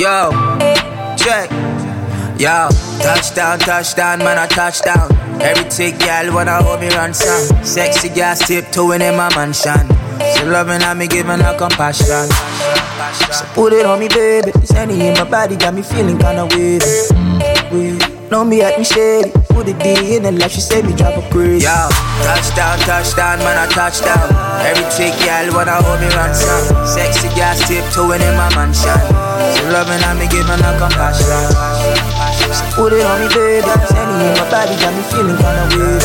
Yo, check. Yo, touchdown, touchdown, man, I touchdown. Every tick, girl, wanna hold me ransom. Sexy girl, tiptoeing in my mansion. She loving on me, giving her compassion. So put it on me, baby. This any in my body got me feeling kinda weird. Know me at me shady. Put it D in the life, she say me drop a crazy. Yo, touchdown, touchdown, man, I touchdown. Every chick, y'all wanna hold me ransom. Sexy girl, tiptoeing in my mansion. She loving on me, giving her compassion. So put it on me, baby. This in my body got me feeling kinda weird.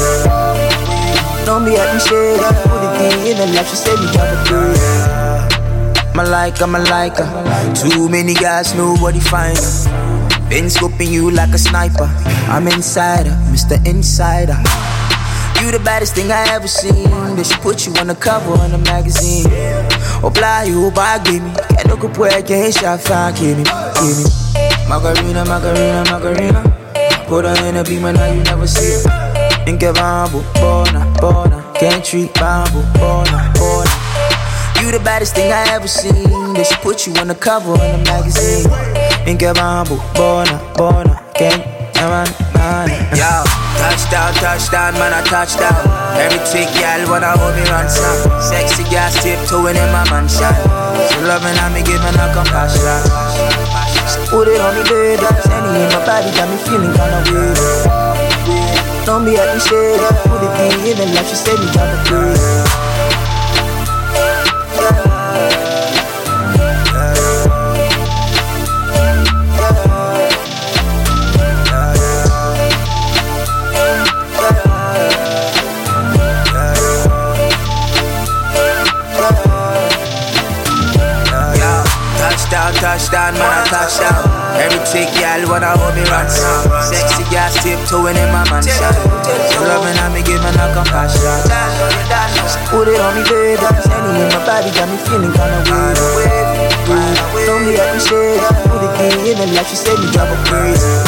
Know me at me shady. Put it in the life, she say me drop a crazy. Malika, Malika. Too many guys, nobody find her. Been scoping you like a sniper. I'm insider, Mr. Insider. You the baddest thing I ever seen. They should put you on the cover of the magazine. Apply you, buy give me. I can't shot fine, give me, give me. Margarina, Margarina, Margarina. Put her in a beamer, now you never see her. Think of bamboo, bona, bona. Can't treat bamboo, bona, bona. You the baddest thing I ever seen. They should put you on the cover of the magazine. Inke bamboo, bona, bona, touchdown, man, I touchdown. Every chick, y'all wanna hold me ransom. Sexy girl, tiptoeing in my mansion. She loving on me, giving her compassion. So put it on me, baby. Any in my body got me feeling kinda weird. Don't be at me shady. Put it in the life, she said me drop a touchdown, man, I touchdown. Every chick, y'all wanna hold me ransom. Sexy girl tiptoeing in my mansion. Loving on me, giving her compassion. Put it on me, baby. Any in my body got me feeling kinda weird. Don't at me shade. Put it in the life, she said me drop a crazy.